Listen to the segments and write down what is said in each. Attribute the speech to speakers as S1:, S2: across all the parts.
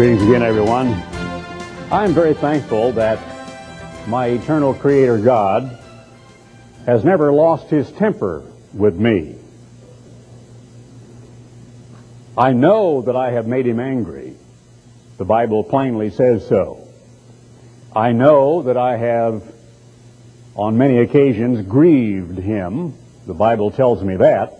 S1: Greetings again, everyone. I'm very thankful that my eternal Creator God has never lost his temper with me. I know that I have made him angry. The Bible plainly says so. I know that I have, on many occasions, grieved him. The Bible tells me that.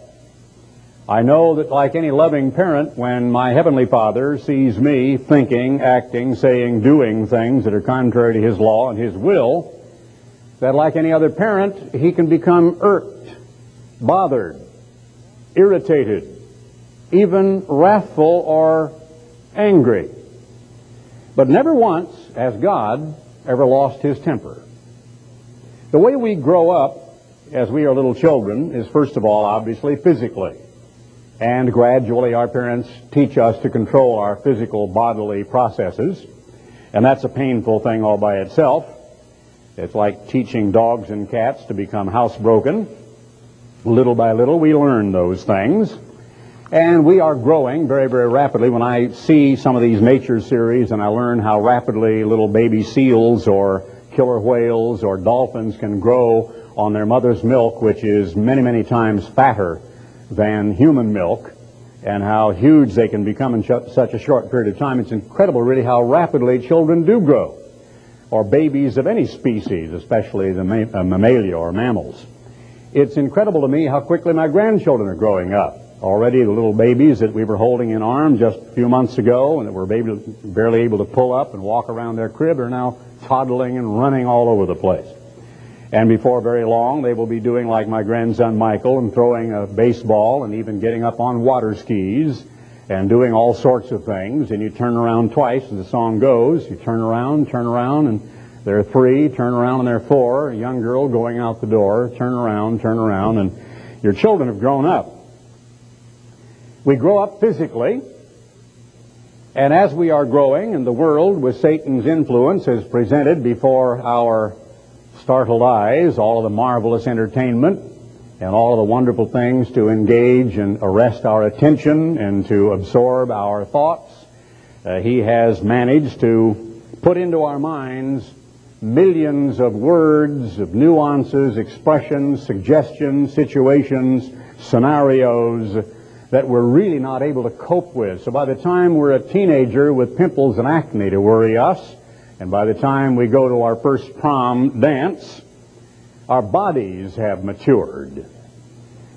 S1: I know that like any loving parent, when my Heavenly Father sees me thinking, acting, saying, doing things that are contrary to His law and His will, that like any other parent, he can become irked, bothered, irritated, even wrathful or angry. But never once has God ever lost his temper. The way we grow up as we are little children is first of all, obviously, physically. And gradually our parents teach us to control our physical bodily processes. And that's a painful thing all by itself. It's like teaching dogs and cats to become housebroken. Little by little we learn those things. And we are growing very, very rapidly. When I see some of these nature series and I learn how rapidly little baby seals or killer whales or dolphins can grow on their mother's milk, which is many, many times fatter than human milk and how huge they can become in such a short period of time. It's incredible, really, how rapidly children do grow, or babies of any species, especially the uh, mammalia or mammals. It's incredible to me how quickly my grandchildren are growing up. Already the little babies that we were holding in arms just a few months ago and that were barely able to pull up and walk around their crib are now toddling and running all over the place. And before very long, they will be doing like my grandson Michael and throwing a baseball and even getting up on water skis and doing all sorts of things. And you turn around twice, as the song goes. You turn around, turn around, and they're three, turn around and they're four. A young girl going out the door, turn around, turn around, and your children have grown up. We grow up physically, and as we are growing and the world with Satan's influence is presented before our startled eyes, all of the marvelous entertainment, and all of the wonderful things to engage and arrest our attention and to absorb our thoughts. Uh, he has managed to put into our minds millions of words, of nuances, expressions, suggestions, situations, scenarios that we're really not able to cope with. So by the time we're a teenager with pimples and acne to worry us, and by the time we go to our first prom dance, our bodies have matured.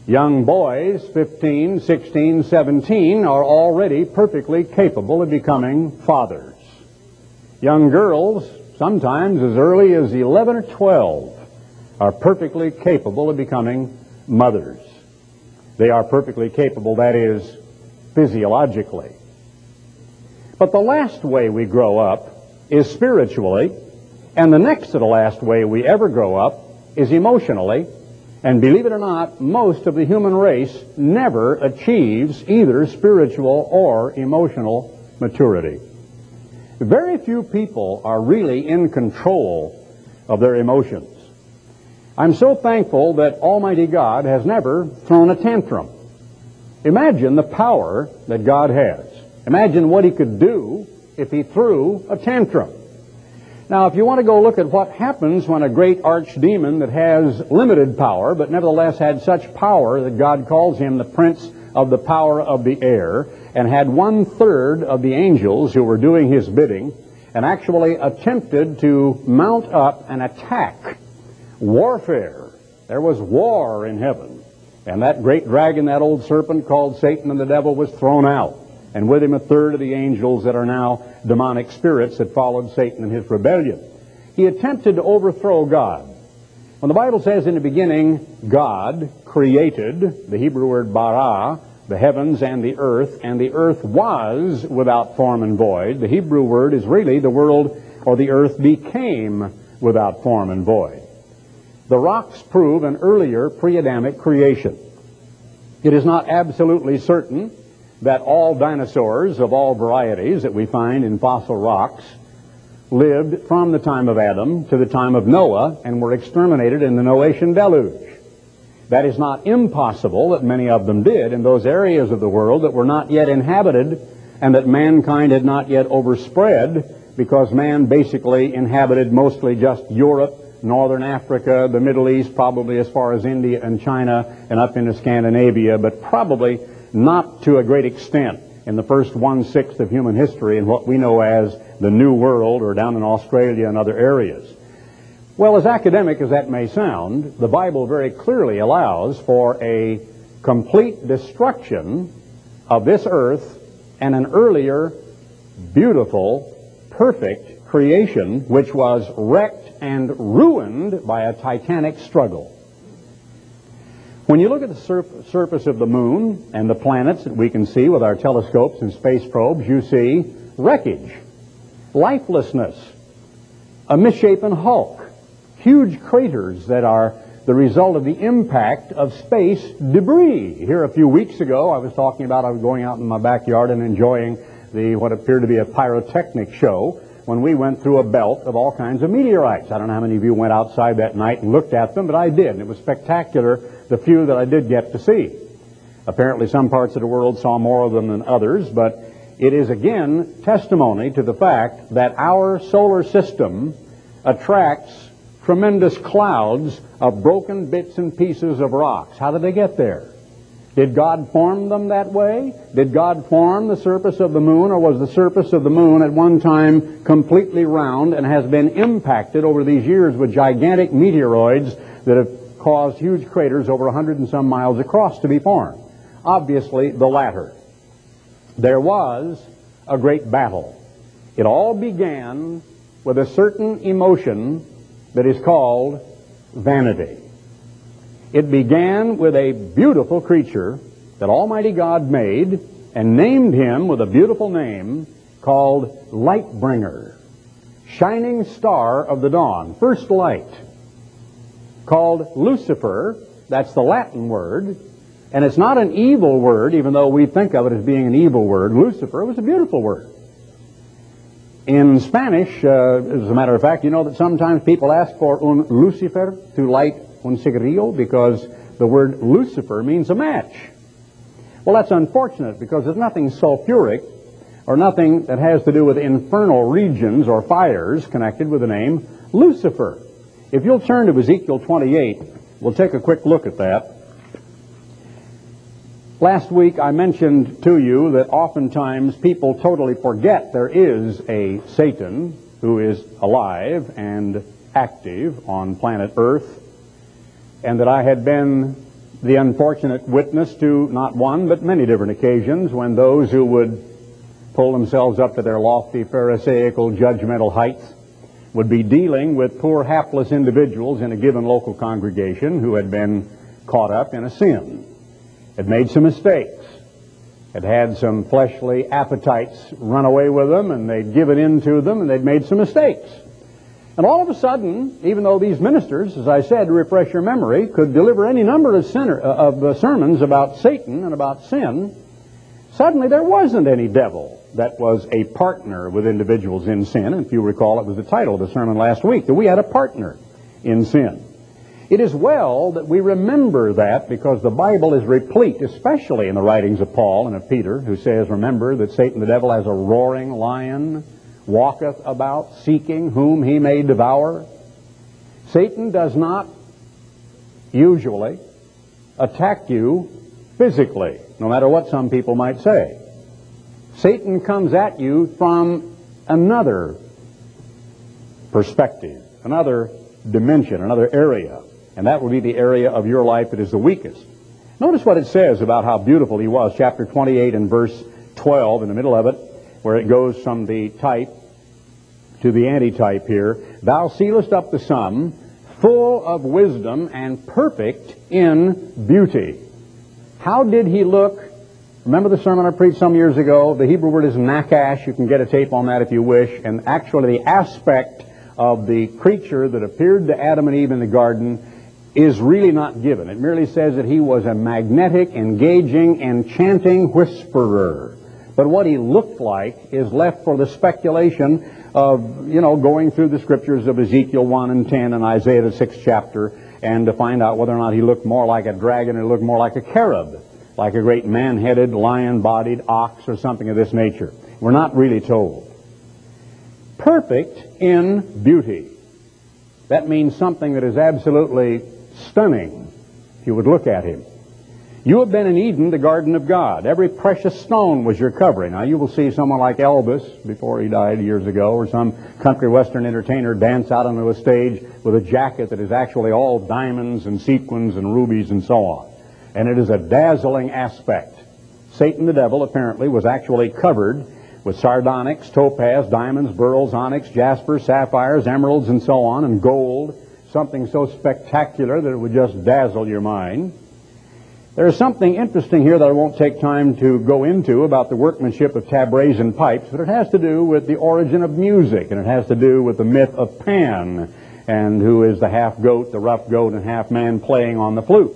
S1: Young boys, 15, 16, 17, are already perfectly capable of becoming fathers. Young girls, sometimes as early as 11 or 12, are perfectly capable of becoming mothers. They are perfectly capable, that is, physiologically. But the last way we grow up is spiritually, and the next to the last way we ever grow up is emotionally. And believe it or not, most of the human race never achieves either spiritual or emotional maturity. Very few people are really in control of their emotions. I'm so thankful that Almighty God has never thrown a tantrum. Imagine the power that God has. Imagine what He could do if he threw a tantrum. Now, if you want to go look at what happens when a great archdemon that has limited power, but nevertheless had such power that God calls him the prince of the power of the air, and had one third of the angels who were doing his bidding, and actually attempted to mount up an attack, warfare. There was war in heaven. And that great dragon, that old serpent called Satan and the devil, was thrown out and with him a third of the angels that are now demonic spirits that followed Satan in his rebellion. He attempted to overthrow God. When the Bible says in the beginning, God created, the Hebrew word bara, the heavens and the earth, and the earth was without form and void, the Hebrew word is really the world or the earth became without form and void. The rocks prove an earlier pre-Adamic creation. It is not absolutely certain that all dinosaurs of all varieties that we find in fossil rocks lived from the time of Adam to the time of Noah and were exterminated in the Noachian deluge. That is not impossible that many of them did in those areas of the world that were not yet inhabited and that mankind had not yet overspread because man basically inhabited mostly just Europe, northern Africa, the Middle East, probably as far as India and China and up into Scandinavia, but probably not to a great extent in the first one-sixth of human history in what we know as the New World or down in Australia and other areas. Well, as academic as that may sound, the Bible very clearly allows for a complete destruction of this earth and an earlier, beautiful, perfect creation which was wrecked and ruined by a titanic struggle. When you look at the surf- surface of the moon and the planets that we can see with our telescopes and space probes, you see wreckage, lifelessness, a misshapen hulk, huge craters that are the result of the impact of space debris. Here a few weeks ago, I was talking about I was going out in my backyard and enjoying the what appeared to be a pyrotechnic show when we went through a belt of all kinds of meteorites. I don't know how many of you went outside that night and looked at them, but I did, and it was spectacular, the few that I did get to see. Apparently some parts of the world saw more of them than others, but it is again testimony to the fact that our solar system attracts tremendous clouds of broken bits and pieces of rocks. How did they get there? Did God form them that way? Did God form the surface of the moon, or was the surface of the moon at one time completely round and has been impacted over these years with gigantic meteoroids that have caused huge craters over a hundred and some miles across to be formed? Obviously, the latter. There was a great battle. It all began with a certain emotion that is called vanity. It began with a beautiful creature that Almighty God made and named him with a beautiful name called Lightbringer, shining star of the dawn, first light, called Lucifer, that's the Latin word, and it's not an evil word, even though we think of it as being an evil word. Lucifer was a beautiful word. In Spanish, uh, as a matter of fact, you know that sometimes people ask for un lucifer to light un cigarrillo because the word Lucifer means a match. Well, that's unfortunate because there's nothing sulfuric or nothing that has to do with infernal regions or fires connected with the name Lucifer. If you'll turn to Ezekiel 28, we'll take a quick look at that. Last week I mentioned to you that oftentimes people totally forget there is a Satan who is alive and active on planet Earth and that I had been the unfortunate witness to not one but many different occasions when those who would pull themselves up to their lofty pharisaical judgmental heights would be dealing with poor hapless individuals in a given local congregation who had been caught up in a sin, had made some mistakes, had had some fleshly appetites run away with them, and they'd given in to them, and they'd made some mistakes. And all of a sudden, even though these ministers, as I said, to refresh your memory, could deliver any number of, uh, of uh, sermons about Satan and about sin, suddenly there wasn't any devil that was a partner with individuals in sin. If you recall, it was the title of the sermon last week, that we had a partner in sin. It is well that we remember that because the Bible is replete, especially in the writings of Paul and of Peter, who says, remember that Satan the devil as a roaring lion walketh about seeking whom he may devour. Satan does not usually attack you physically, no matter what some people might say. Satan comes at you from another perspective, another dimension, another area, and that will be the area of your life that is the weakest. Notice what it says about how beautiful he was, chapter 28 and verse 12 in the middle of it where it goes from the type to the antitype here. Thou sealest up the sum, full of wisdom and perfect in beauty. How did he look? Remember the sermon I preached some years ago? The Hebrew word is nakash. You can get a tape on that if you wish. And actually the aspect of the creature that appeared to Adam and Eve in the garden is really not given. It merely says that he was a magnetic, engaging, enchanting whisperer. But what he looked like is left for the speculation of, you know, going through the scriptures of Ezekiel 1 and 10 and Isaiah the 6th chapter and to find out whether or not he looked more like a dragon or looked more like a cherub. like a great man-headed, lion-bodied ox or something of this nature. We're not really told. Perfect in beauty. That means something that is absolutely stunning if you would look at him. You have been in Eden, the garden of God. Every precious stone was your covering. Now, you will see someone like Elvis, before he died years ago, or some country western entertainer dance out onto a stage with a jacket that is actually all diamonds and sequins and rubies and so on. And it is a dazzling aspect. Satan the devil, apparently, was actually covered with sardonyx, topaz, diamonds, beryls, onyx, jasper, sapphires, emeralds, and so on, and gold, something so spectacular that it would just dazzle your mind. There's something interesting here that I won't take time to go into about the workmanship of tabrets and pipes, but it has to do with the origin of music, and it has to do with the myth of Pan, and who is the half goat, the rough goat, and half man playing on the flute.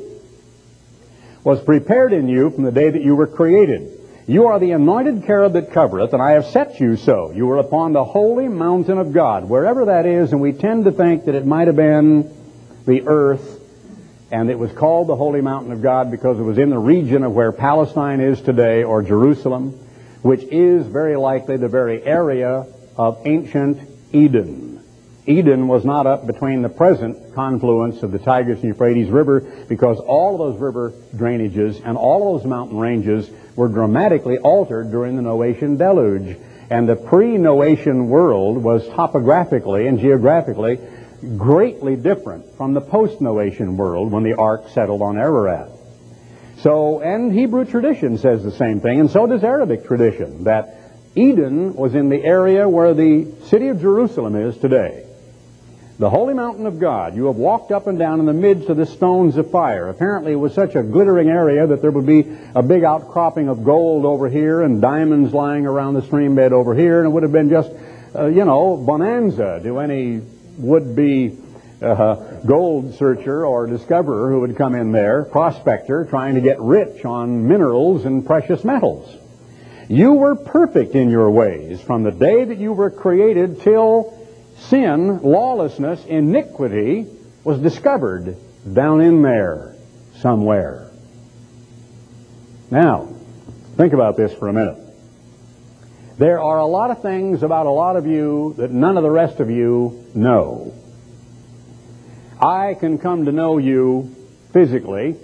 S1: Was prepared in you from the day that you were created. You are the anointed cherub that covereth, and I have set you so. You are upon the holy mountain of God, wherever that is, and we tend to think that it might have been the earth and it was called the Holy Mountain of God because it was in the region of where Palestine is today, or Jerusalem, which is very likely the very area of ancient Eden. Eden was not up between the present confluence of the Tigris and Euphrates River because all of those river drainages and all of those mountain ranges were dramatically altered during the Noachian deluge. And the pre-Noachian world was topographically and geographically greatly different from the post-Noachian world when the ark settled on Ararat. So, and Hebrew tradition says the same thing, and so does Arabic tradition, that Eden was in the area where the city of Jerusalem is today. The holy mountain of God. You have walked up and down in the midst of the stones of fire. Apparently it was such a glittering area that there would be a big outcropping of gold over here and diamonds lying around the stream bed over here, and it would have been just, uh, you know, bonanza to any would-be uh, gold searcher or discoverer who would come in there, prospector, trying to get rich on minerals and precious metals. You were perfect in your ways from the day that you were created till sin, lawlessness, iniquity was discovered down in there somewhere. Now, think about this for a minute. There are a lot of things about a lot of you that none of the rest of you know. I can come to know you physically.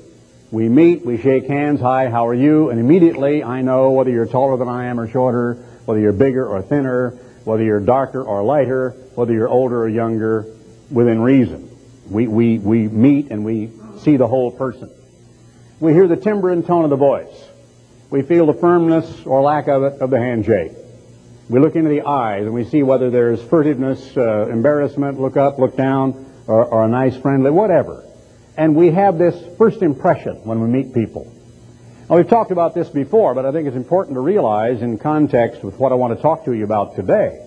S1: We meet, we shake hands, hi, how are you? And immediately I know whether you're taller than I am or shorter, whether you're bigger or thinner, whether you're darker or lighter, whether you're older or younger, within reason. We, we, we meet and we see the whole person. We hear the timbre and tone of the voice. We feel the firmness or lack of it of the handshake. We look into the eyes and we see whether there's furtiveness, uh, embarrassment, look up, look down, or, or a nice friendly, whatever. And we have this first impression when we meet people. Now, we've talked about this before, but I think it's important to realize in context with what I want to talk to you about today.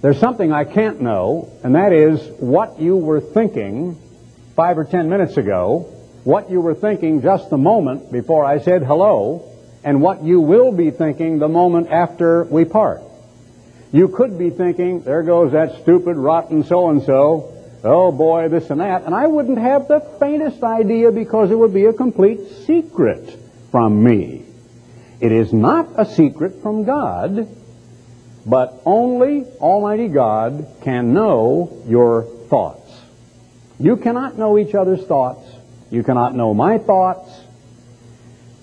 S1: There's something I can't know, and that is what you were thinking five or ten minutes ago, what you were thinking just the moment before I said hello, and what you will be thinking the moment after we part. You could be thinking, there goes that stupid, rotten so-and-so. Oh boy, this and that. And I wouldn't have the faintest idea because it would be a complete secret from me. It is not a secret from God, but only Almighty God can know your thoughts. You cannot know each other's thoughts. You cannot know my thoughts.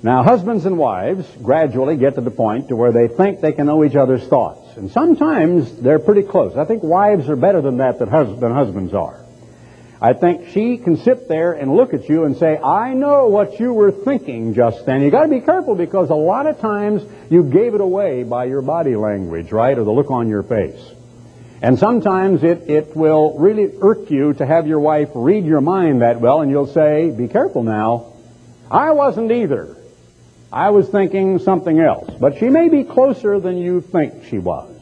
S1: Now, husbands and wives gradually get to the point to where they think they can know each other's thoughts. And sometimes they're pretty close. I think wives are better than that than, hus- than husbands are. I think she can sit there and look at you and say, I know what you were thinking just then. You gotta be careful because a lot of times you gave it away by your body language, right? Or the look on your face. And sometimes it, it will really irk you to have your wife read your mind that well and you'll say, be careful now. I wasn't either. I was thinking something else. But she may be closer than you think she was.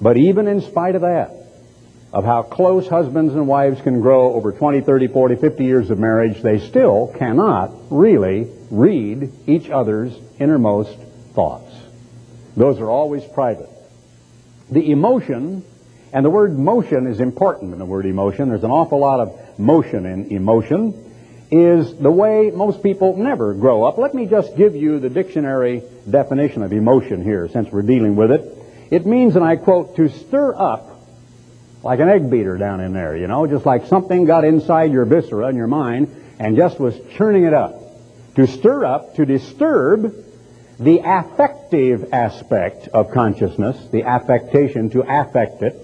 S1: But even in spite of that, of how close husbands and wives can grow over 20, 30, 40, 50 years of marriage, they still cannot really read each other's innermost thoughts. Those are always private. The emotion, and the word motion is important in the word emotion. There's an awful lot of motion in emotion. Is the way most people never grow up. Let me just give you the dictionary definition of emotion here since we're dealing with it. It means, and I quote, to stir up like an egg beater down in there, you know, just like something got inside your viscera in your mind and just was churning it up. To stir up, to disturb the affective aspect of consciousness, the affectation, to affect it,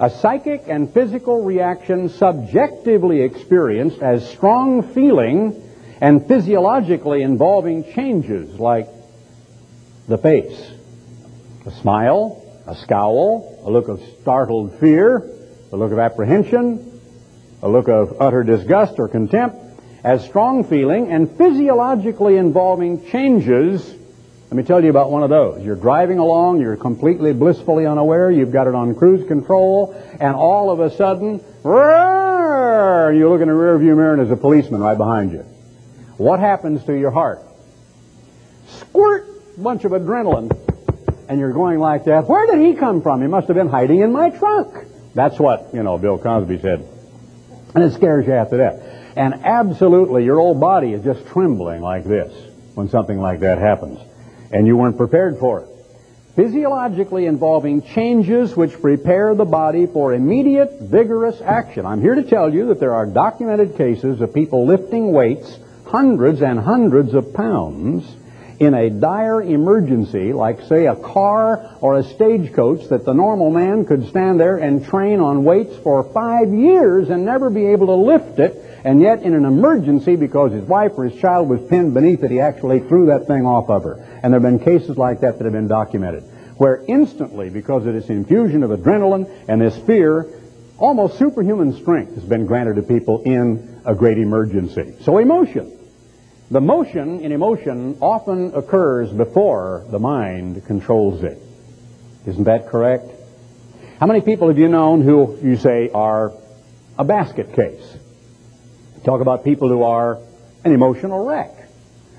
S1: a psychic and physical reaction subjectively experienced as strong feeling and physiologically involving changes like the face, a smile, a scowl, a look of startled fear, a look of apprehension, a look of utter disgust or contempt, as strong feeling and physiologically involving changes let me tell you about one of those. You're driving along, you're completely blissfully unaware, you've got it on cruise control, and all of a sudden, roar, you look in the rearview mirror and there's a policeman right behind you. What happens to your heart? Squirt, bunch of adrenaline, and you're going like that. Where did he come from? He must have been hiding in my trunk. That's what, you know, Bill Cosby said. And it scares you after that. And absolutely, your whole body is just trembling like this when something like that happens and you weren't prepared for it. Physiologically involving changes which prepare the body for immediate, vigorous action. I'm here to tell you that there are documented cases of people lifting weights, hundreds and hundreds of pounds, in a dire emergency, like, say, a car or a stagecoach, that the normal man could stand there and train on weights for five years and never be able to lift it and yet, in an emergency, because his wife or his child was pinned beneath it, he actually threw that thing off of her. And there have been cases like that that have been documented, where instantly, because of this infusion of adrenaline and this fear, almost superhuman strength has been granted to people in a great emergency. So, emotion. The motion in emotion often occurs before the mind controls it. Isn't that correct? How many people have you known who you say are a basket case? Talk about people who are an emotional wreck,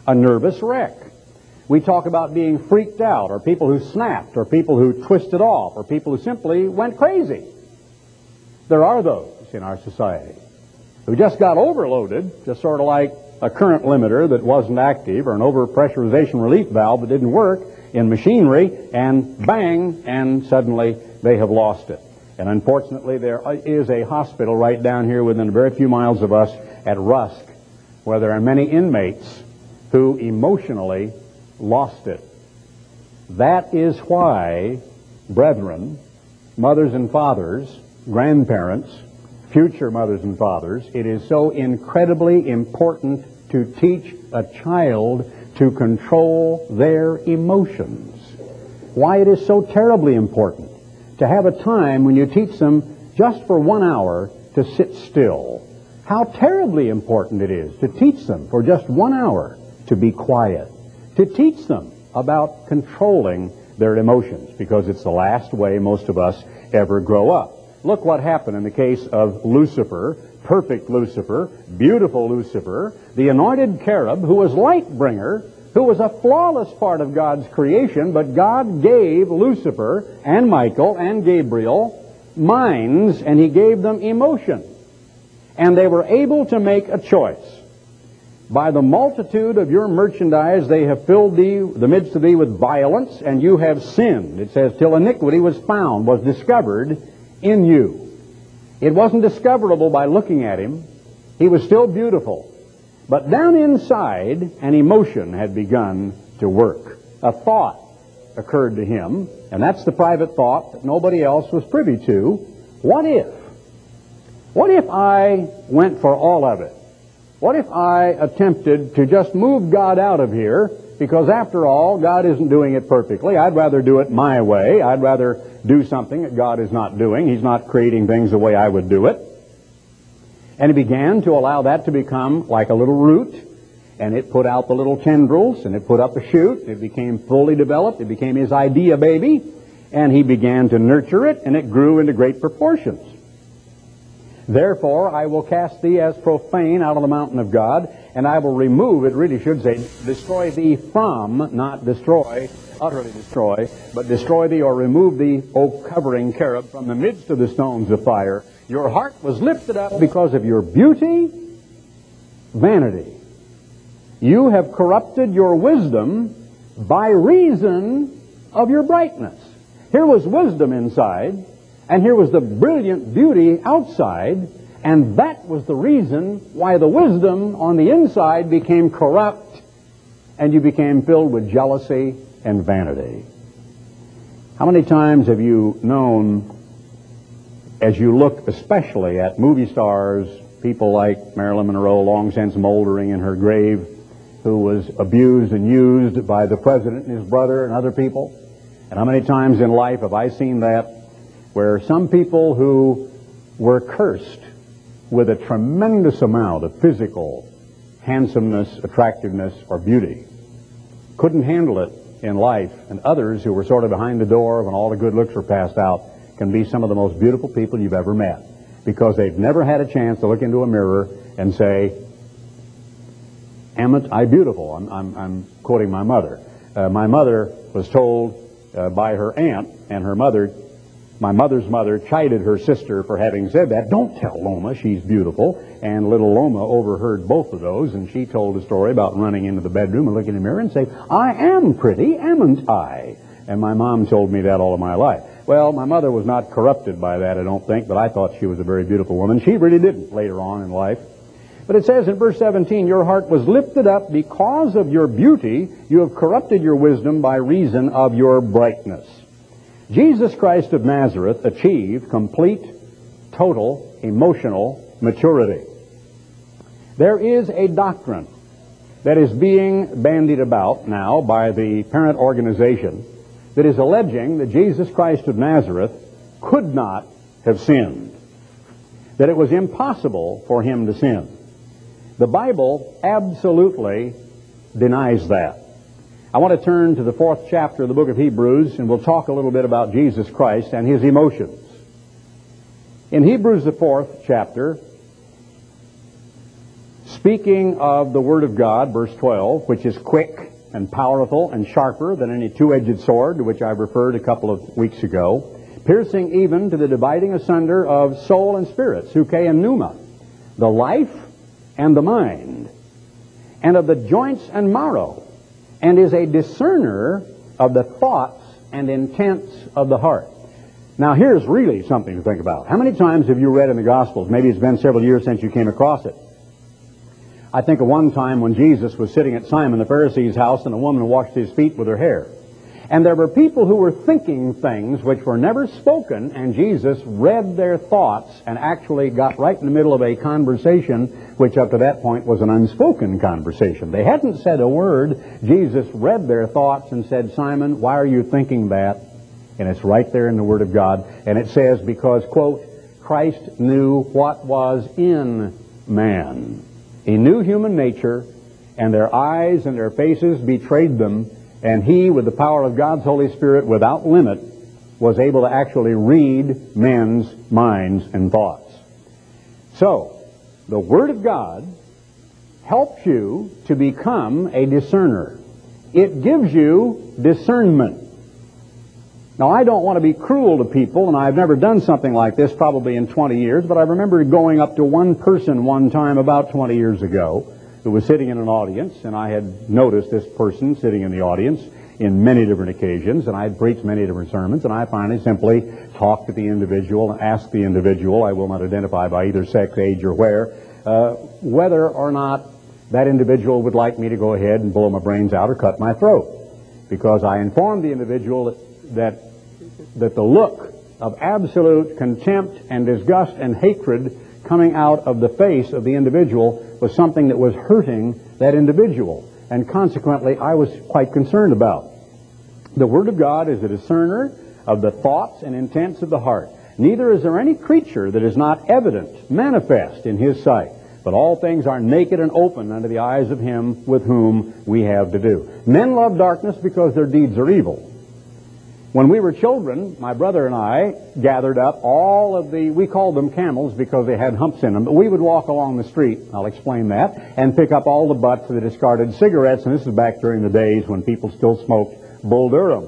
S1: a nervous wreck. We talk about being freaked out, or people who snapped, or people who twisted off, or people who simply went crazy. There are those in our society who just got overloaded, just sort of like a current limiter that wasn't active, or an overpressurization relief valve that didn't work in machinery, and bang, and suddenly they have lost it. And unfortunately, there is a hospital right down here within a very few miles of us at Rusk where there are many inmates who emotionally lost it. That is why, brethren, mothers and fathers, grandparents, future mothers and fathers, it is so incredibly important to teach a child to control their emotions. Why it is so terribly important to have a time when you teach them just for one hour to sit still. How terribly important it is to teach them for just one hour to be quiet, to teach them about controlling their emotions, because it's the last way most of us ever grow up. Look what happened in the case of Lucifer, perfect Lucifer, beautiful Lucifer, the anointed cherub who was light bringer, who was a flawless part of God's creation, but God gave Lucifer and Michael and Gabriel minds and he gave them emotion. And they were able to make a choice. By the multitude of your merchandise they have filled thee, the midst of thee with violence, and you have sinned. It says, till iniquity was found, was discovered in you. It wasn't discoverable by looking at him. He was still beautiful. But down inside, an emotion had begun to work. A thought occurred to him, and that's the private thought that nobody else was privy to. What if? What if I went for all of it? What if I attempted to just move God out of here? Because after all, God isn't doing it perfectly. I'd rather do it my way. I'd rather do something that God is not doing. He's not creating things the way I would do it. And he began to allow that to become like a little root, and it put out the little tendrils, and it put up a shoot. It became fully developed. It became his idea baby, and he began to nurture it, and it grew into great proportions. Therefore, I will cast thee as profane out of the mountain of God, and I will remove, it really should say, destroy thee from, not destroy, utterly destroy, but destroy thee or remove thee, O covering cherub, from the midst of the stones of fire. Your heart was lifted up because of your beauty vanity. You have corrupted your wisdom by reason of your brightness. Here was wisdom inside, and here was the brilliant beauty outside, and that was the reason why the wisdom on the inside became corrupt, and you became filled with jealousy and vanity. How many times have you known, as you look especially at movie stars, people like Marilyn Monroe, long since moldering in her grave, who was abused and used by the president and his brother and other people? And how many times in life have I seen that where some people who were cursed with a tremendous amount of physical handsomeness, attractiveness, or beauty couldn't handle it in life, and others who were sort of behind the door when all the good looks were passed out can be some of the most beautiful people you've ever met because they've never had a chance to look into a mirror and say, Am I beautiful? I'm, I'm, I'm quoting my mother. Uh, my mother was told uh, by her aunt and her mother. My mother's mother chided her sister for having said that. Don't tell Loma she's beautiful. And little Loma overheard both of those, and she told a story about running into the bedroom and looking in the mirror and saying, I am pretty, amn't I? And my mom told me that all of my life. Well, my mother was not corrupted by that, I don't think, but I thought she was a very beautiful woman. She really didn't later on in life. But it says in verse 17, Your heart was lifted up because of your beauty. You have corrupted your wisdom by reason of your brightness. Jesus Christ of Nazareth achieved complete, total, emotional maturity. There is a doctrine that is being bandied about now by the parent organization that is alleging that Jesus Christ of Nazareth could not have sinned, that it was impossible for him to sin. The Bible absolutely denies that. I want to turn to the fourth chapter of the book of Hebrews, and we'll talk a little bit about Jesus Christ and his emotions. In Hebrews, the fourth chapter, speaking of the Word of God, verse 12, which is quick and powerful and sharper than any two-edged sword, to which I referred a couple of weeks ago, piercing even to the dividing asunder of soul and spirit, suke and pneuma, the life and the mind, and of the joints and marrow, and is a discerner of the thoughts and intents of the heart. Now, here's really something to think about. How many times have you read in the Gospels? Maybe it's been several years since you came across it. I think of one time when Jesus was sitting at Simon the Pharisee's house and a woman washed his feet with her hair. And there were people who were thinking things which were never spoken, and Jesus read their thoughts and actually got right in the middle of a conversation which up to that point was an unspoken conversation. They hadn't said a word. Jesus read their thoughts and said, Simon, why are you thinking that? And it's right there in the Word of God. And it says, because, quote, Christ knew what was in man. He knew human nature, and their eyes and their faces betrayed them and he, with the power of God's Holy Spirit without limit, was able to actually read men's minds and thoughts. So, the Word of God helps you to become a discerner. It gives you discernment. Now, I don't want to be cruel to people, and I've never done something like this probably in 20 years, but I remember going up to one person one time about 20 years ago who was sitting in an audience, and I had noticed this person sitting in the audience in many different occasions, and I had preached many different sermons, and I finally simply talked to the individual and asked the individual, I will not identify by either sex, age, or where, uh, whether or not that individual would like me to go ahead and blow my brains out or cut my throat. Because I informed the individual that, that, that the look of absolute contempt and disgust and hatred coming out of the face of the individual was something that was hurting that individual. And consequently, I was quite concerned about. The Word of God is a discerner of the thoughts and intents of the heart. Neither is there any creature that is not evident, manifest in His sight. But all things are naked and open under the eyes of Him with whom we have to do. Men love darkness because their deeds are evil. When we were children, my brother and I gathered up all of the, we called them camels because they had humps in them, but we would walk along the street, I'll explain that, and pick up all the butts of the discarded cigarettes, and this is back during the days when people still smoked Bull Durham.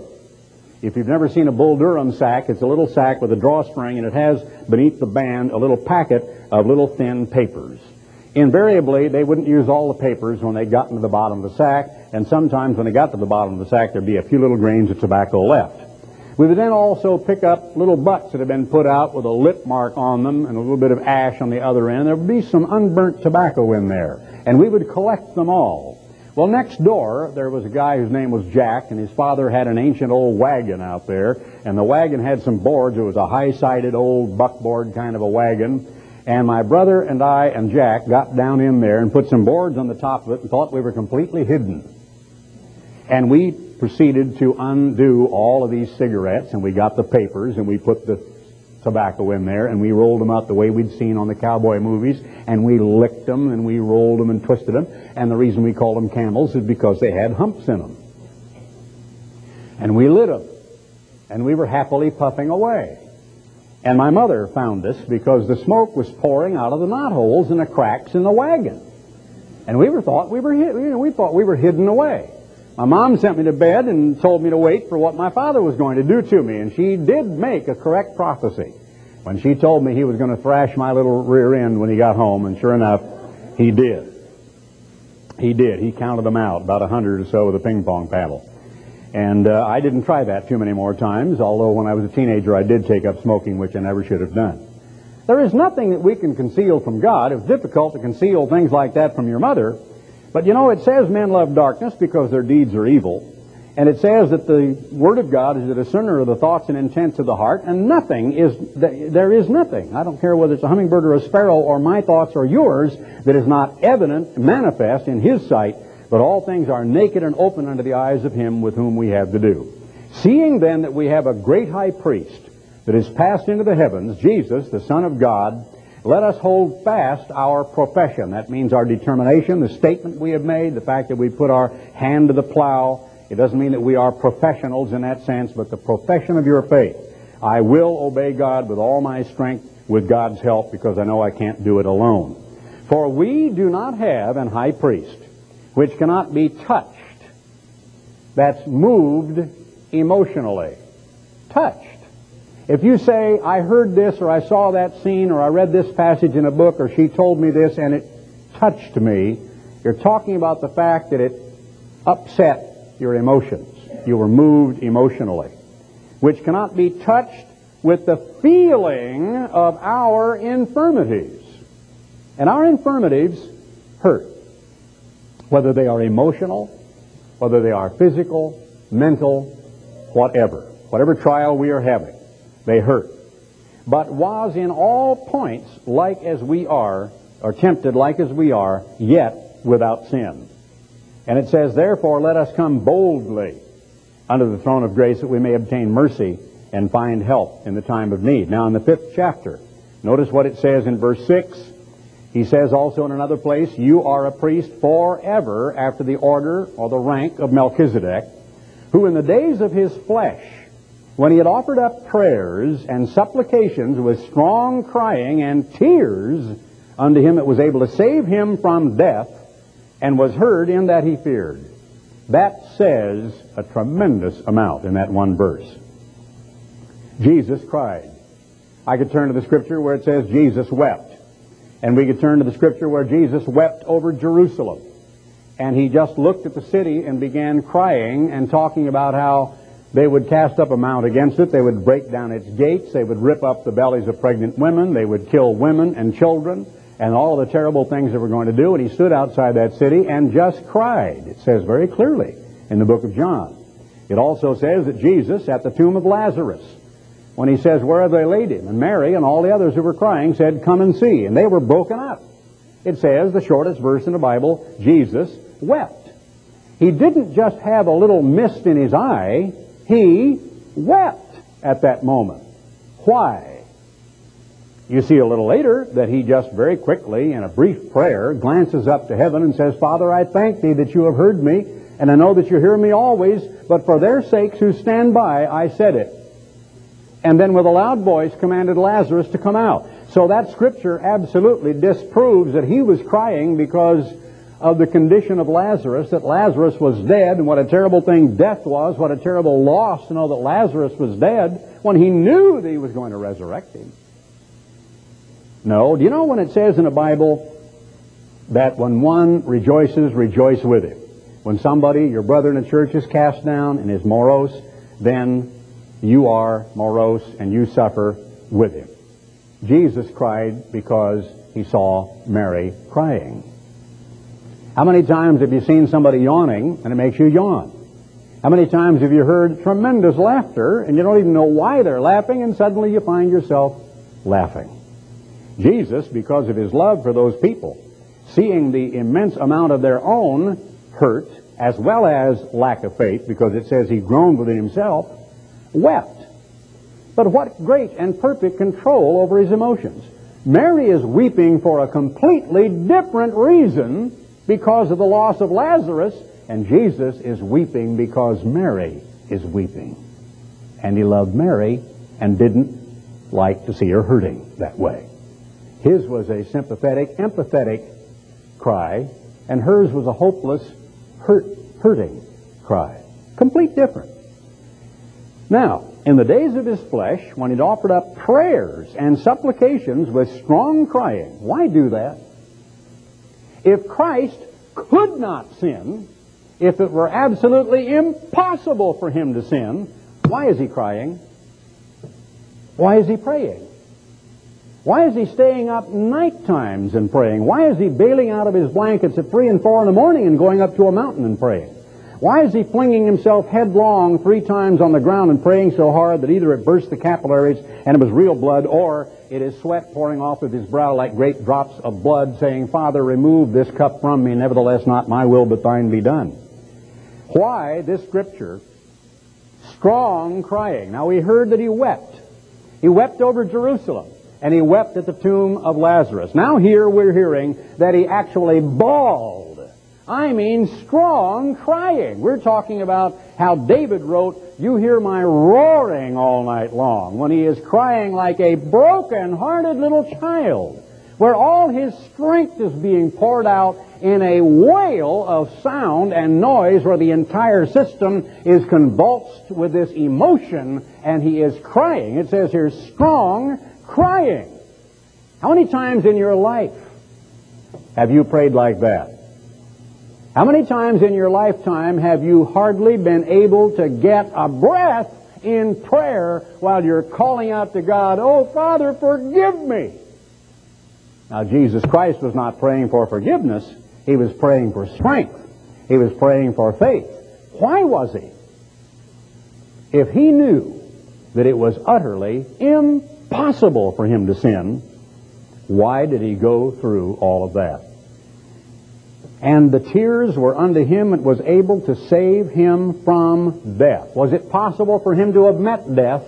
S1: If you've never seen a Bull Durham sack, it's a little sack with a drawstring, and it has beneath the band a little packet of little thin papers. Invariably, they wouldn't use all the papers when they got into the bottom of the sack, and sometimes when they got to the bottom of the sack, there'd be a few little grains of tobacco left. We would then also pick up little butts that had been put out with a lip mark on them and a little bit of ash on the other end. There would be some unburnt tobacco in there, and we would collect them all. Well, next door, there was a guy whose name was Jack, and his father had an ancient old wagon out there, and the wagon had some boards. It was a high-sided old buckboard kind of a wagon, and my brother and I and Jack got down in there and put some boards on the top of it and thought we were completely hidden. And we proceeded to undo all of these cigarettes, and we got the papers, and we put the tobacco in there, and we rolled them out the way we'd seen on the cowboy movies, and we licked them, and we rolled them and twisted them. And the reason we called them camels is because they had humps in them. And we lit them, and we were happily puffing away. And my mother found us because the smoke was pouring out of the knot holes and the cracks in the wagon. And we were thought we were hid, you know, we thought we were hidden away. My mom sent me to bed and told me to wait for what my father was going to do to me, and she did make a correct prophecy when she told me he was going to thrash my little rear end when he got home, and sure enough, he did. He did. He counted them out, about a hundred or so with a ping pong paddle. And uh, I didn't try that too many more times, although when I was a teenager I did take up smoking, which I never should have done. There is nothing that we can conceal from God. It's difficult to conceal things like that from your mother. But you know, it says men love darkness because their deeds are evil. And it says that the Word of God is the discerner of the thoughts and intents of the heart, and nothing is, there is nothing. I don't care whether it's a hummingbird or a sparrow or my thoughts or yours that is not evident, manifest in His sight but all things are naked and open unto the eyes of him with whom we have to do. Seeing then that we have a great high priest that is passed into the heavens, Jesus, the Son of God, let us hold fast our profession. That means our determination, the statement we have made, the fact that we put our hand to the plow. It doesn't mean that we are professionals in that sense, but the profession of your faith. I will obey God with all my strength with God's help because I know I can't do it alone. For we do not have an high priest which cannot be touched, that's moved emotionally. Touched. If you say, I heard this, or I saw that scene, or I read this passage in a book, or she told me this, and it touched me, you're talking about the fact that it upset your emotions. You were moved emotionally. Which cannot be touched with the feeling of our infirmities. And our infirmities hurt whether they are emotional, whether they are physical, mental, whatever. Whatever trial we are having, they hurt. But was in all points like as we are, or tempted like as we are, yet without sin. And it says, Therefore let us come boldly under the throne of grace that we may obtain mercy and find help in the time of need. Now in the fifth chapter, notice what it says in verse 6. He says also in another place, You are a priest forever after the order or the rank of Melchizedek, who in the days of his flesh, when he had offered up prayers and supplications with strong crying and tears unto him that was able to save him from death, and was heard in that he feared. That says a tremendous amount in that one verse. Jesus cried. I could turn to the scripture where it says Jesus wept. And we could turn to the scripture where Jesus wept over Jerusalem. And he just looked at the city and began crying and talking about how they would cast up a mount against it. They would break down its gates. They would rip up the bellies of pregnant women. They would kill women and children and all the terrible things they were going to do. And he stood outside that city and just cried. It says very clearly in the book of John. It also says that Jesus, at the tomb of Lazarus, when he says, Where have they laid him? And Mary and all the others who were crying said, Come and see. And they were broken up. It says, the shortest verse in the Bible, Jesus wept. He didn't just have a little mist in his eye, he wept at that moment. Why? You see a little later that he just very quickly, in a brief prayer, glances up to heaven and says, Father, I thank thee that you have heard me, and I know that you hear me always, but for their sakes who stand by, I said it and then with a loud voice commanded Lazarus to come out. So that scripture absolutely disproves that he was crying because of the condition of Lazarus, that Lazarus was dead, and what a terrible thing death was, what a terrible loss to know that Lazarus was dead, when he knew that he was going to resurrect him. No, do you know when it says in the Bible that when one rejoices, rejoice with him. When somebody, your brother in the church, is cast down and is morose, then you are morose and you suffer with him. Jesus cried because he saw Mary crying. How many times have you seen somebody yawning and it makes you yawn? How many times have you heard tremendous laughter and you don't even know why they're laughing and suddenly you find yourself laughing? Jesus, because of his love for those people, seeing the immense amount of their own hurt as well as lack of faith, because it says he groaned within himself, wept. But what great and perfect control over his emotions. Mary is weeping for a completely different reason because of the loss of Lazarus, and Jesus is weeping because Mary is weeping. And he loved Mary and didn't like to see her hurting that way. His was a sympathetic, empathetic cry, and hers was a hopeless, hurt, hurting cry. Complete difference. Now, in the days of his flesh, when he'd offered up prayers and supplications with strong crying, why do that? If Christ could not sin, if it were absolutely impossible for him to sin, why is he crying? Why is he praying? Why is he staying up night times and praying? Why is he bailing out of his blankets at three and four in the morning and going up to a mountain and praying? Why is he flinging himself headlong three times on the ground and praying so hard that either it burst the capillaries and it was real blood, or it is sweat pouring off of his brow like great drops of blood, saying, Father, remove this cup from me, nevertheless not my will but thine be done. Why this scripture? Strong crying. Now we heard that he wept. He wept over Jerusalem and he wept at the tomb of Lazarus. Now here we're hearing that he actually bawled I mean strong crying. We're talking about how David wrote, You hear my roaring all night long, when he is crying like a broken-hearted little child, where all his strength is being poured out in a wail of sound and noise where the entire system is convulsed with this emotion and he is crying. It says here, strong crying. How many times in your life have you prayed like that? How many times in your lifetime have you hardly been able to get a breath in prayer while you're calling out to God, Oh, Father, forgive me? Now, Jesus Christ was not praying for forgiveness. He was praying for strength. He was praying for faith. Why was he? If he knew that it was utterly impossible for him to sin, why did he go through all of that? And the tears were unto him and was able to save him from death. Was it possible for him to have met death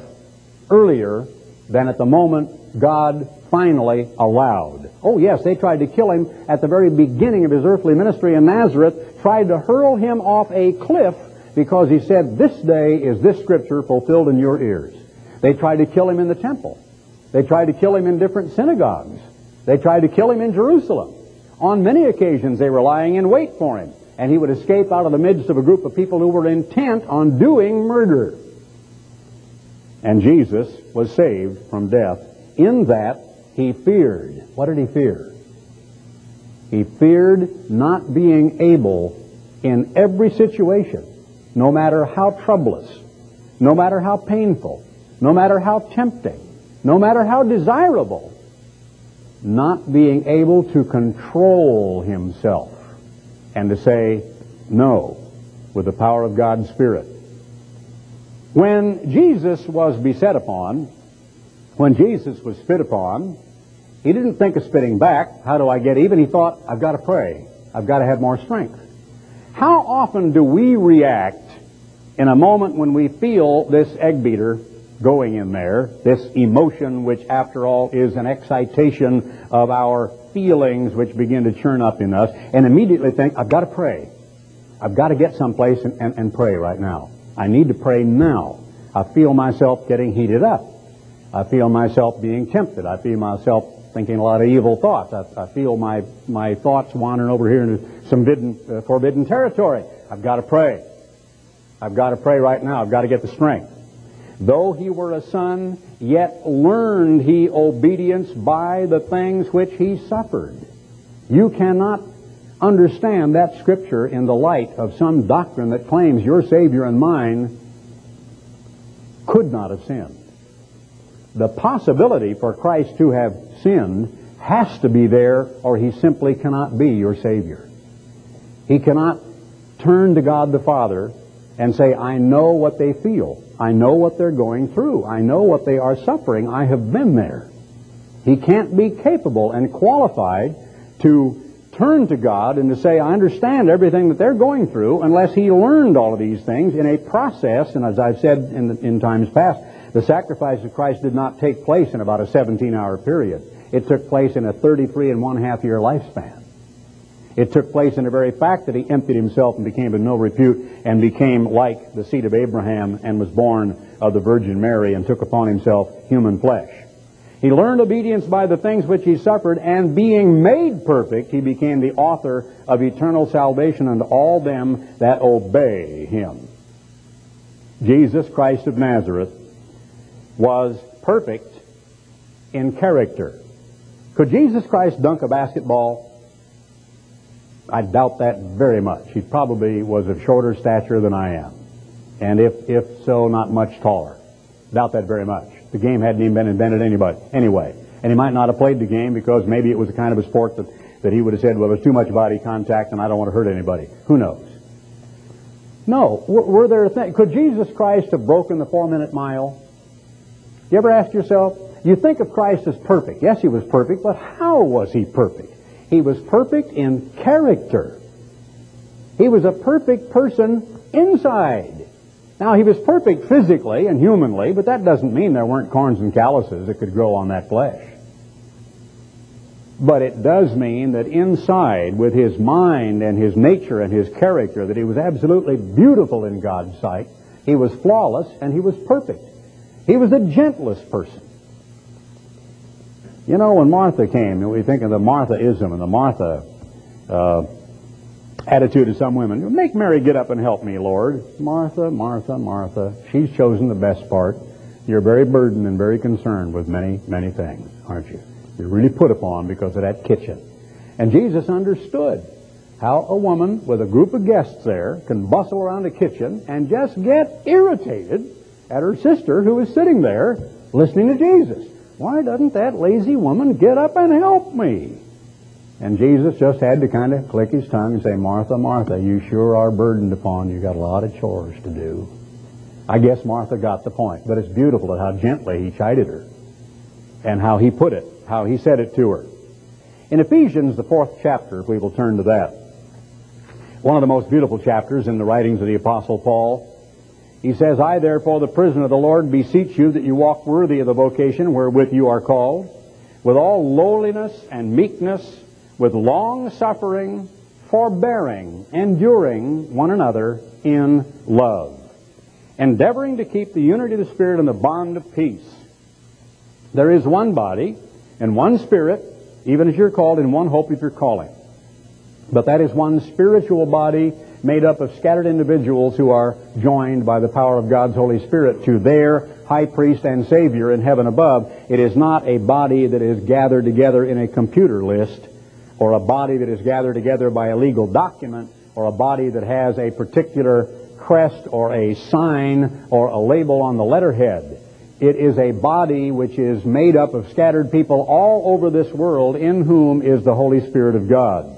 S1: earlier than at the moment God finally allowed? Oh yes, they tried to kill him at the very beginning of his earthly ministry in Nazareth, tried to hurl him off a cliff because he said, this day is this scripture fulfilled in your ears. They tried to kill him in the temple. They tried to kill him in different synagogues. They tried to kill him in Jerusalem. On many occasions, they were lying in wait for him, and he would escape out of the midst of a group of people who were intent on doing murder. And Jesus was saved from death in that he feared. What did he fear? He feared not being able in every situation, no matter how troublous, no matter how painful, no matter how tempting, no matter how desirable, not being able to control himself and to say no with the power of God's Spirit. When Jesus was beset upon, when Jesus was spit upon, he didn't think of spitting back. How do I get even? He thought, I've got to pray. I've got to have more strength. How often do we react in a moment when we feel this egg beater going in there, this emotion which after all is an excitation of our feelings which begin to churn up in us, and immediately think, I've got to pray. I've got to get someplace and, and, and pray right now. I need to pray now. I feel myself getting heated up. I feel myself being tempted. I feel myself thinking a lot of evil thoughts. I, I feel my, my thoughts wandering over here into some forbidden, uh, forbidden territory. I've got to pray. I've got to pray right now. I've got to get the strength. Though he were a son, yet learned he obedience by the things which he suffered. You cannot understand that scripture in the light of some doctrine that claims your Savior and mine could not have sinned. The possibility for Christ to have sinned has to be there or he simply cannot be your Savior. He cannot turn to God the Father and say, I know what they feel. I know what they're going through. I know what they are suffering. I have been there. He can't be capable and qualified to turn to God and to say, I understand everything that they're going through, unless he learned all of these things in a process. And as I've said in, the, in times past, the sacrifice of Christ did not take place in about a 17 hour period. It took place in a 33 and one half year lifespan. It took place in the very fact that he emptied himself and became of no repute and became like the seed of Abraham and was born of the Virgin Mary and took upon himself human flesh. He learned obedience by the things which he suffered, and being made perfect, he became the author of eternal salvation unto all them that obey him. Jesus Christ of Nazareth was perfect in character. Could Jesus Christ dunk a basketball? I doubt that very much. He probably was of shorter stature than I am. And if, if so, not much taller. Doubt that very much. The game hadn't even been invented anybody, anyway. And he might not have played the game because maybe it was a kind of a sport that, that he would have said, well, there's too much body contact and I don't want to hurt anybody. Who knows? No. Were, were there th- could Jesus Christ have broken the four minute mile? You ever ask yourself, you think of Christ as perfect. Yes, he was perfect, but how was he perfect? He was perfect in character. He was a perfect person inside. Now, he was perfect physically and humanly, but that doesn't mean there weren't corns and calluses that could grow on that flesh. But it does mean that inside, with his mind and his nature and his character, that he was absolutely beautiful in God's sight. He was flawless and he was perfect. He was the gentlest person. You know, when Martha came, we think of the Marthaism and the Martha uh, attitude of some women, make Mary get up and help me, Lord. Martha, Martha, Martha. She's chosen the best part. You're very burdened and very concerned with many, many things, aren't you? You're really put upon because of that kitchen. And Jesus understood how a woman with a group of guests there can bustle around the kitchen and just get irritated at her sister who is sitting there listening to Jesus. Why doesn't that lazy woman get up and help me? And Jesus just had to kind of click his tongue and say, Martha, Martha, you sure are burdened upon. You got a lot of chores to do. I guess Martha got the point, but it's beautiful at how gently he chided her and how he put it, how he said it to her. In Ephesians, the fourth chapter, if we will turn to that, one of the most beautiful chapters in the writings of the Apostle Paul, he says, I therefore, the prisoner of the Lord, beseech you that you walk worthy of the vocation wherewith you are called, with all lowliness and meekness, with long suffering, forbearing, enduring one another in love, endeavoring to keep the unity of the Spirit in the bond of peace. There is one body and one Spirit, even as you're called in one hope of your calling. But that is one spiritual body made up of scattered individuals who are joined by the power of God's Holy Spirit to their high priest and Savior in heaven above. It is not a body that is gathered together in a computer list or a body that is gathered together by a legal document or a body that has a particular crest or a sign or a label on the letterhead. It is a body which is made up of scattered people all over this world in whom is the Holy Spirit of God.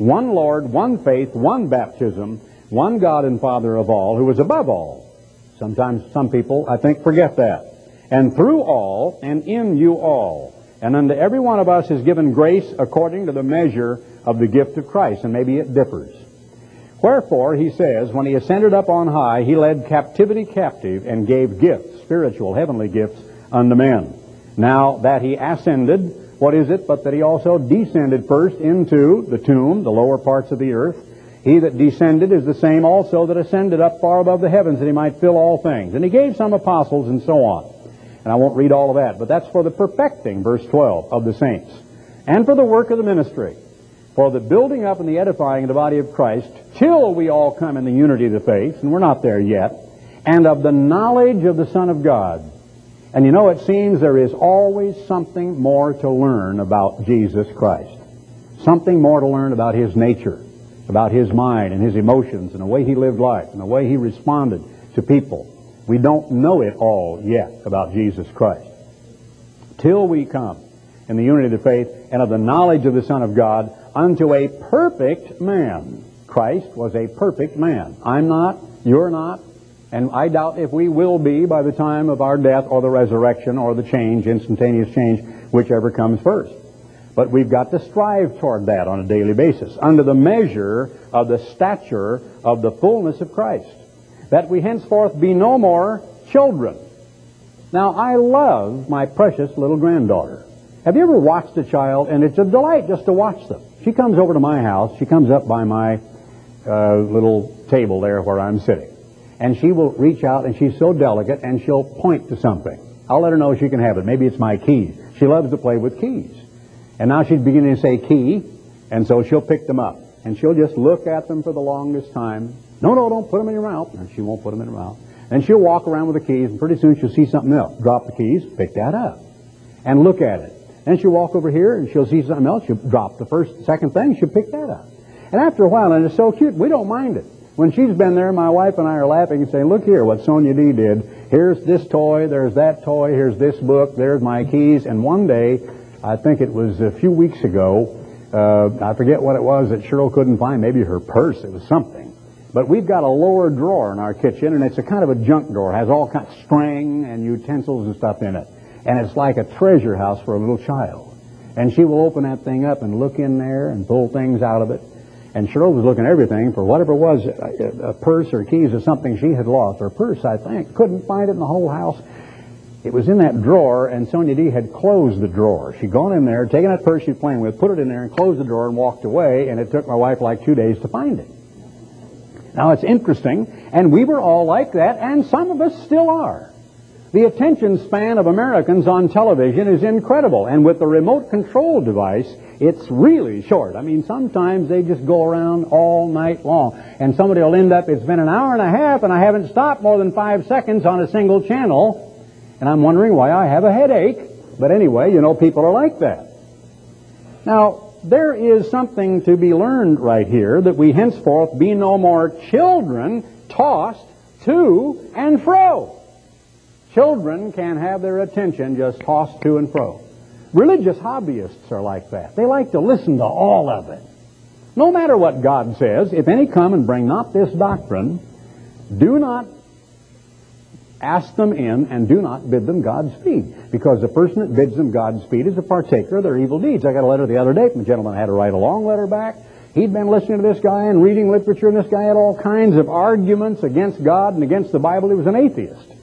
S1: One Lord, one faith, one baptism, one God and Father of all, who is above all. Sometimes some people, I think, forget that. And through all, and in you all. And unto every one of us is given grace according to the measure of the gift of Christ. And maybe it differs. Wherefore, he says, when he ascended up on high, he led captivity captive and gave gifts, spiritual, heavenly gifts, unto men. Now that he ascended, what is it but that he also descended first into the tomb, the lower parts of the earth? He that descended is the same also that ascended up far above the heavens that he might fill all things. And he gave some apostles and so on. And I won't read all of that, but that's for the perfecting, verse 12, of the saints. And for the work of the ministry. For the building up and the edifying of the body of Christ, till we all come in the unity of the faith, and we're not there yet, and of the knowledge of the Son of God and you know, it seems there is always something more to learn about Jesus Christ. something more to learn about his nature, about his mind and his emotions and the way he lived life and the way he responded to people. We don't know it all yet about Jesus Christ. Till we come in the unity of the faith and of the knowledge of the Son of God unto a perfect man. Christ was a perfect man. I'm not, you're not, and I doubt if we will be by the time of our death or the resurrection or the change, instantaneous change, whichever comes first. But we've got to strive toward that on a daily basis, under the measure of the stature of the fullness of Christ, that we henceforth be no more children. Now, I love my precious little granddaughter. Have you ever watched a child? And it's a delight just to watch them. She comes over to my house. She comes up by my uh, little table there where I'm sitting and she will reach out and she's so delicate and she'll point to something. I'll let her know she can have it. Maybe it's my keys. She loves to play with keys. And now she's beginning to say key, and so she'll pick them up. And she'll just look at them for the longest time. No, no, don't put them in your mouth. And she won't put them in her mouth. And she'll walk around with the keys, and pretty soon she'll see something else. Drop the keys, pick that up, and look at it. Then she'll walk over here, and she'll see something else. She'll drop the first, second thing, she'll pick that up. And after a while, and it's so cute, we don't mind it. When she's been there, my wife and I are laughing and saying, look here, what Sonia D did. Here's this toy, there's that toy, here's this book, there's my keys. And one day, I think it was a few weeks ago, uh, I forget what it was that Cheryl couldn't find, maybe her purse, it was something. But we've got a lower drawer in our kitchen, and it's a kind of a junk drawer. It has all kinds of string and utensils and stuff in it. And it's like a treasure house for a little child. And she will open that thing up and look in there and pull things out of it. And Cheryl was looking everything for whatever it was, a, a purse or keys or something she had lost. Or purse, I think. Couldn't find it in the whole house. It was in that drawer, and Sonia D had closed the drawer. She'd gone in there, taken that purse she was playing with, put it in there, and closed the drawer and walked away, and it took my wife like two days to find it. Now, it's interesting, and we were all like that, and some of us still are. The attention span of Americans on television is incredible, and with the remote control device, it's really short. I mean, sometimes they just go around all night long, and somebody will end up, it's been an hour and a half, and I haven't stopped more than five seconds on a single channel, and I'm wondering why I have a headache. But anyway, you know, people are like that. Now, there is something to be learned right here that we henceforth be no more children tossed to and fro. Children can have their attention just tossed to and fro. Religious hobbyists are like that. They like to listen to all of it. No matter what God says, if any come and bring not this doctrine, do not ask them in and do not bid them Godspeed. Because the person that bids them Godspeed is a partaker of their evil deeds. I got a letter the other day from a gentleman I had to write a long letter back. He'd been listening to this guy and reading literature, and this guy had all kinds of arguments against God and against the Bible. He was an atheist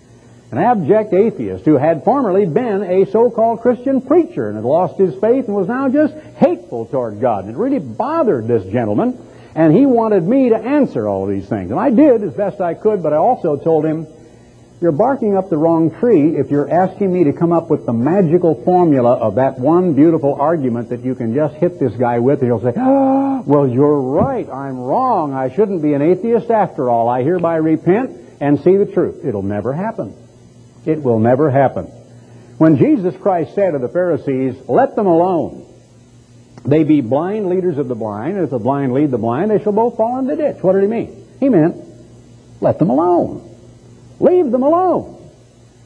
S1: an abject atheist who had formerly been a so-called Christian preacher and had lost his faith and was now just hateful toward God. It really bothered this gentleman, and he wanted me to answer all these things. And I did as best I could, but I also told him, you're barking up the wrong tree if you're asking me to come up with the magical formula of that one beautiful argument that you can just hit this guy with, and he'll say, oh, well, you're right. I'm wrong. I shouldn't be an atheist after all. I hereby repent and see the truth. It'll never happen. It will never happen. When Jesus Christ said to the Pharisees, let them alone. They be blind leaders of the blind, and if the blind lead the blind, they shall both fall in the ditch. What did he mean? He meant, let them alone. Leave them alone.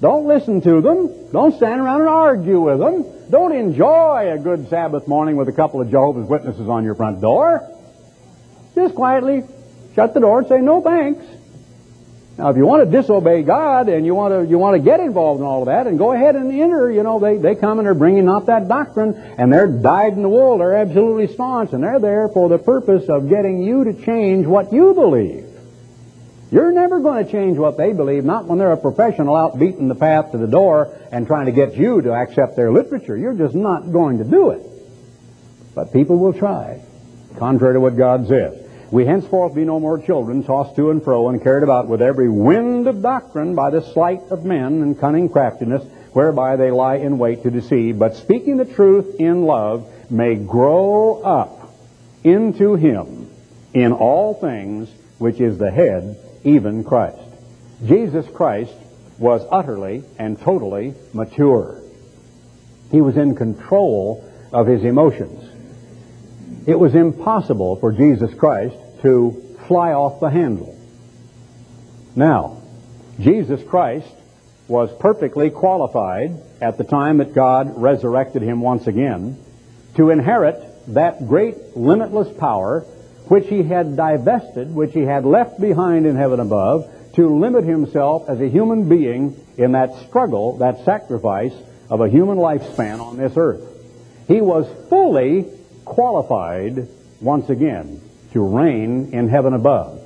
S1: Don't listen to them. Don't stand around and argue with them. Don't enjoy a good Sabbath morning with a couple of Jehovah's Witnesses on your front door. Just quietly shut the door and say, no thanks. Now, if you want to disobey God and you want to you want to get involved in all of that, and go ahead and enter, you know, they, they come and they're bringing out that doctrine, and they're dyed in the wool. They're absolutely staunch, and they're there for the purpose of getting you to change what you believe. You're never going to change what they believe, not when they're a professional out beating the path to the door and trying to get you to accept their literature. You're just not going to do it. But people will try, contrary to what God says. We henceforth be no more children, tossed to and fro and carried about with every wind of doctrine by the sleight of men and cunning craftiness, whereby they lie in wait to deceive, but speaking the truth in love may grow up into him in all things, which is the head, even Christ. Jesus Christ was utterly and totally mature. He was in control of his emotions. It was impossible for Jesus Christ to fly off the handle. Now, Jesus Christ was perfectly qualified at the time that God resurrected him once again to inherit that great limitless power which he had divested, which he had left behind in heaven above, to limit himself as a human being in that struggle, that sacrifice of a human lifespan on this earth. He was fully qualified once again to reign in heaven above.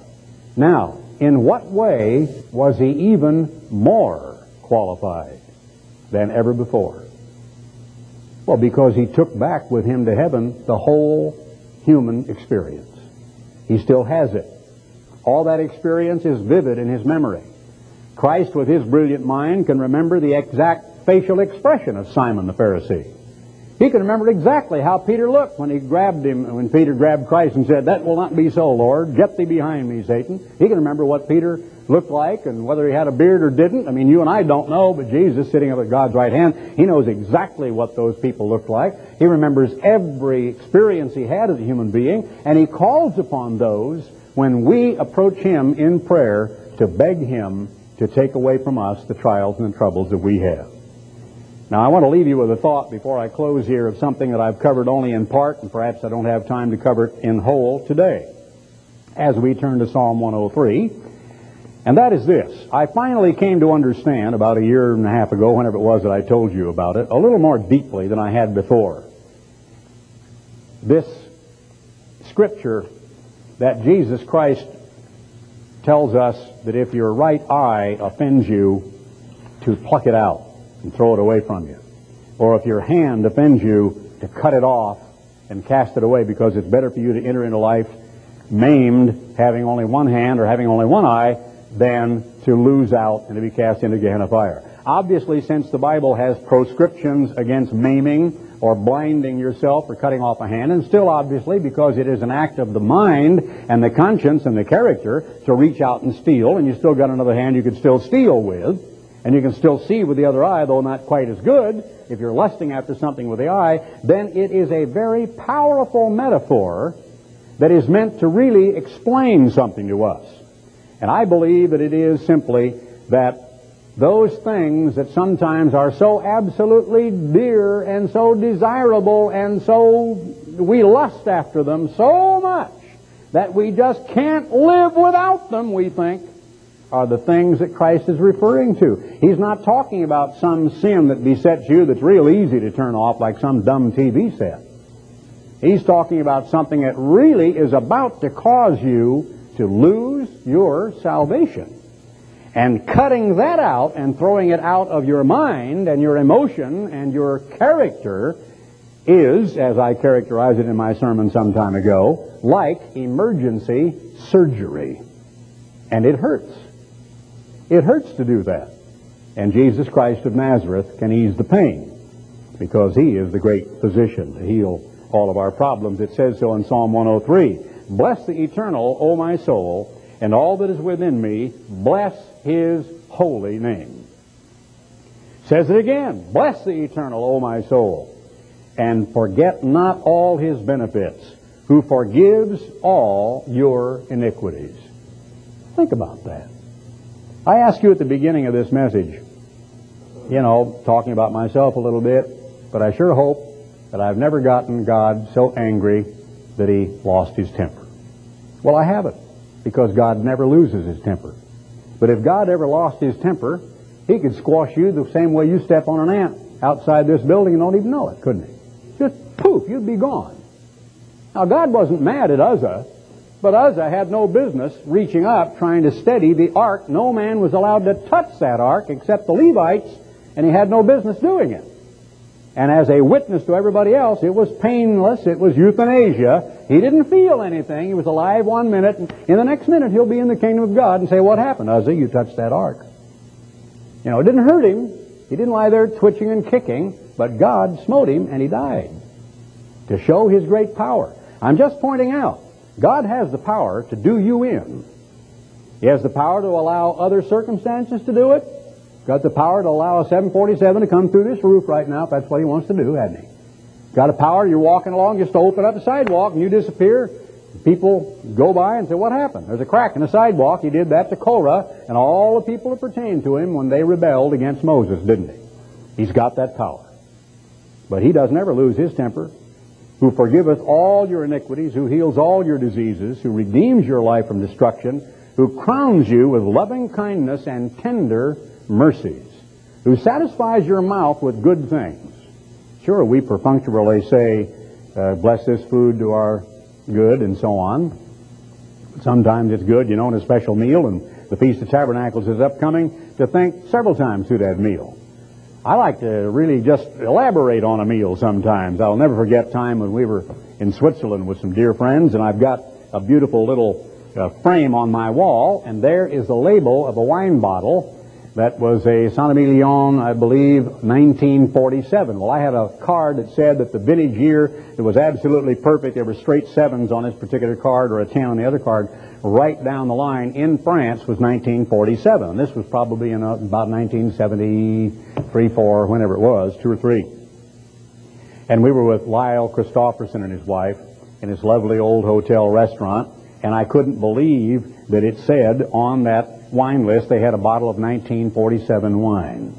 S1: Now, in what way was he even more qualified than ever before? Well, because he took back with him to heaven the whole human experience. He still has it. All that experience is vivid in his memory. Christ, with his brilliant mind, can remember the exact facial expression of Simon the Pharisee. He can remember exactly how Peter looked when he grabbed him, when Peter grabbed Christ and said, That will not be so, Lord. Get thee behind me, Satan. He can remember what Peter looked like and whether he had a beard or didn't. I mean, you and I don't know, but Jesus, sitting up at God's right hand, he knows exactly what those people looked like. He remembers every experience he had as a human being, and he calls upon those when we approach him in prayer to beg him to take away from us the trials and the troubles that we have. Now, I want to leave you with a thought before I close here of something that I've covered only in part, and perhaps I don't have time to cover it in whole today. As we turn to Psalm 103, and that is this. I finally came to understand about a year and a half ago, whenever it was that I told you about it, a little more deeply than I had before. This scripture that Jesus Christ tells us that if your right eye offends you, to pluck it out and throw it away from you. Or if your hand offends you, to cut it off and cast it away because it's better for you to enter into life maimed, having only one hand or having only one eye, than to lose out and to be cast into Gehenna fire. Obviously, since the Bible has proscriptions against maiming or blinding yourself or cutting off a hand, and still obviously because it is an act of the mind and the conscience and the character to reach out and steal, and you still got another hand you could still steal with, and you can still see with the other eye, though not quite as good, if you're lusting after something with the eye, then it is a very powerful metaphor that is meant to really explain something to us. And I believe that it is simply that those things that sometimes are so absolutely dear and so desirable and so we lust after them so much that we just can't live without them, we think, are the things that Christ is referring to. He's not talking about some sin that besets you that's real easy to turn off like some dumb TV set. He's talking about something that really is about to cause you to lose your salvation. And cutting that out and throwing it out of your mind and your emotion and your character is, as I characterized it in my sermon some time ago, like emergency surgery. And it hurts. It hurts to do that. And Jesus Christ of Nazareth can ease the pain because he is the great physician to heal all of our problems. It says so in Psalm 103. Bless the eternal, O my soul, and all that is within me, bless his holy name. Says it again. Bless the eternal, O my soul, and forget not all his benefits, who forgives all your iniquities. Think about that. I asked you at the beginning of this message, you know, talking about myself a little bit, but I sure hope that I've never gotten God so angry that he lost his temper. Well, I haven't, because God never loses his temper. But if God ever lost his temper, he could squash you the same way you step on an ant outside this building and don't even know it, couldn't he? Just poof, you'd be gone. Now, God wasn't mad at Uzzah but Uzzah had no business reaching up trying to steady the ark. No man was allowed to touch that ark except the Levites, and he had no business doing it. And as a witness to everybody else, it was painless. It was euthanasia. He didn't feel anything. He was alive one minute, and in the next minute he'll be in the kingdom of God and say, What happened, Uzzah? You touched that ark. You know, it didn't hurt him. He didn't lie there twitching and kicking, but God smote him and he died to show his great power. I'm just pointing out God has the power to do you in. He has the power to allow other circumstances to do it. Got the power to allow a 747 to come through this roof right now if that's what he wants to do, hasn't he? Got a power, you're walking along, just to open up the sidewalk and you disappear. People go by and say, what happened? There's a crack in the sidewalk. He did that to Korah and all the people that pertained to him when they rebelled against Moses, didn't he? He's got that power. But he doesn't ever lose his temper. Who forgiveth all your iniquities, who heals all your diseases, who redeems your life from destruction, who crowns you with loving kindness and tender mercies, who satisfies your mouth with good things. Sure, we perfunctorily say, uh, bless this food to our good and so on. Sometimes it's good, you know, in a special meal, and the Feast of Tabernacles is upcoming, to think several times through that meal. I like to really just elaborate on a meal sometimes. I'll never forget time when we were in Switzerland with some dear friends, and I've got a beautiful little uh, frame on my wall, and there is the label of a wine bottle that was a Saint-Emilion, I believe, 1947. Well, I had a card that said that the vintage year, it was absolutely perfect. There were straight sevens on this particular card or a 10 on the other card. Right down the line in France was 1947. And this was probably in uh, about 1973, 4, whenever it was, 2 or 3. And we were with Lyle Christopherson and his wife in his lovely old hotel restaurant. And I couldn't believe that it said on that wine list, they had a bottle of 1947 wine.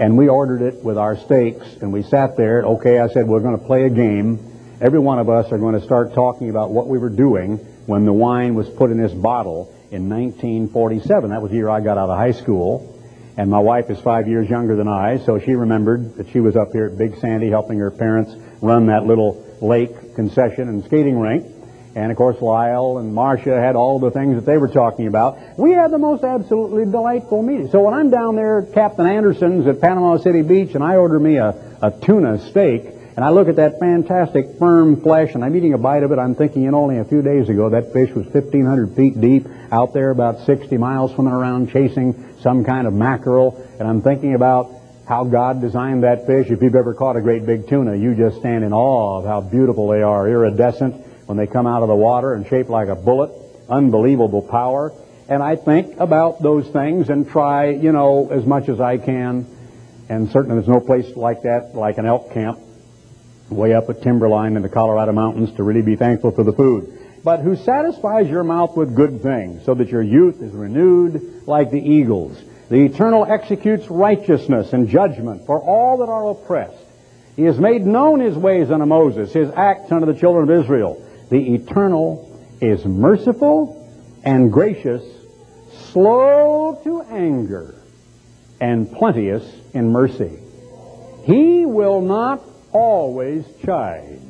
S1: And we ordered it with our steaks, and we sat there. Okay, I said, we're going to play a game. Every one of us are going to start talking about what we were doing when the wine was put in this bottle in 1947. That was the year I got out of high school. And my wife is five years younger than I, so she remembered that she was up here at Big Sandy helping her parents run that little lake concession and skating rink. And of course, Lyle and Marcia had all the things that they were talking about. We had the most absolutely delightful meeting. So when I'm down there at Captain Anderson's at Panama City Beach and I order me a, a tuna steak, and I look at that fantastic firm flesh and I'm eating a bite of it, I'm thinking, you know, only a few days ago that fish was 1,500 feet deep out there about 60 miles swimming around chasing some kind of mackerel. And I'm thinking about how God designed that fish. If you've ever caught a great big tuna, you just stand in awe of how beautiful they are, iridescent when they come out of the water and shaped like a bullet. Unbelievable power. And I think about those things and try, you know, as much as I can. And certainly there's no place like that, like an elk camp, way up at Timberline in the Colorado Mountains to really be thankful for the food. But who satisfies your mouth with good things so that your youth is renewed like the eagles. The Eternal executes righteousness and judgment for all that are oppressed. He has made known his ways unto Moses, his acts unto the children of Israel. The eternal is merciful and gracious, slow to anger, and plenteous in mercy. He will not always chide.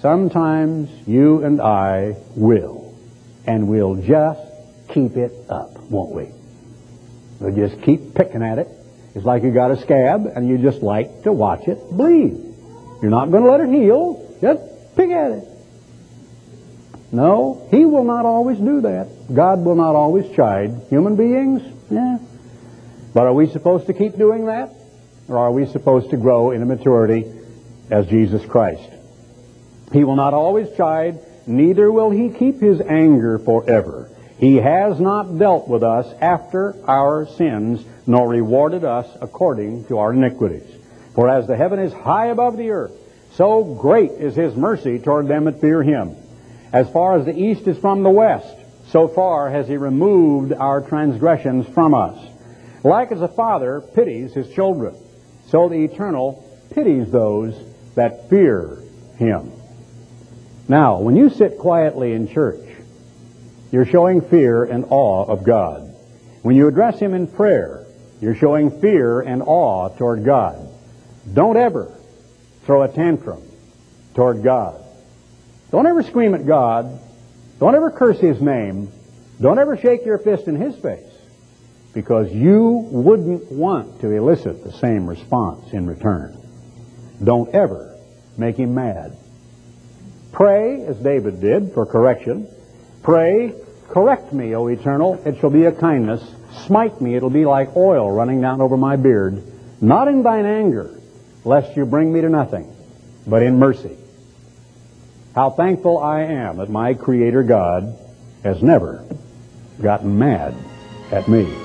S1: Sometimes you and I will. And we'll just keep it up, won't we? We'll just keep picking at it. It's like you got a scab and you just like to watch it bleed. You're not going to let it heal. Just pick at it. No, he will not always do that. God will not always chide. Human beings, yeah. But are we supposed to keep doing that? Or are we supposed to grow in a maturity as Jesus Christ? He will not always chide, neither will he keep his anger forever. He has not dealt with us after our sins, nor rewarded us according to our iniquities. For as the heaven is high above the earth, so great is his mercy toward them that fear him. As far as the east is from the west, so far has he removed our transgressions from us. Like as a father pities his children, so the eternal pities those that fear him. Now, when you sit quietly in church, you're showing fear and awe of God. When you address him in prayer, you're showing fear and awe toward God. Don't ever throw a tantrum toward God. Don't ever scream at God. Don't ever curse His name. Don't ever shake your fist in His face because you wouldn't want to elicit the same response in return. Don't ever make Him mad. Pray, as David did, for correction. Pray, correct me, O Eternal, it shall be a kindness. Smite me, it'll be like oil running down over my beard. Not in thine anger, lest you bring me to nothing, but in mercy. How thankful I am that my Creator God has never gotten mad at me.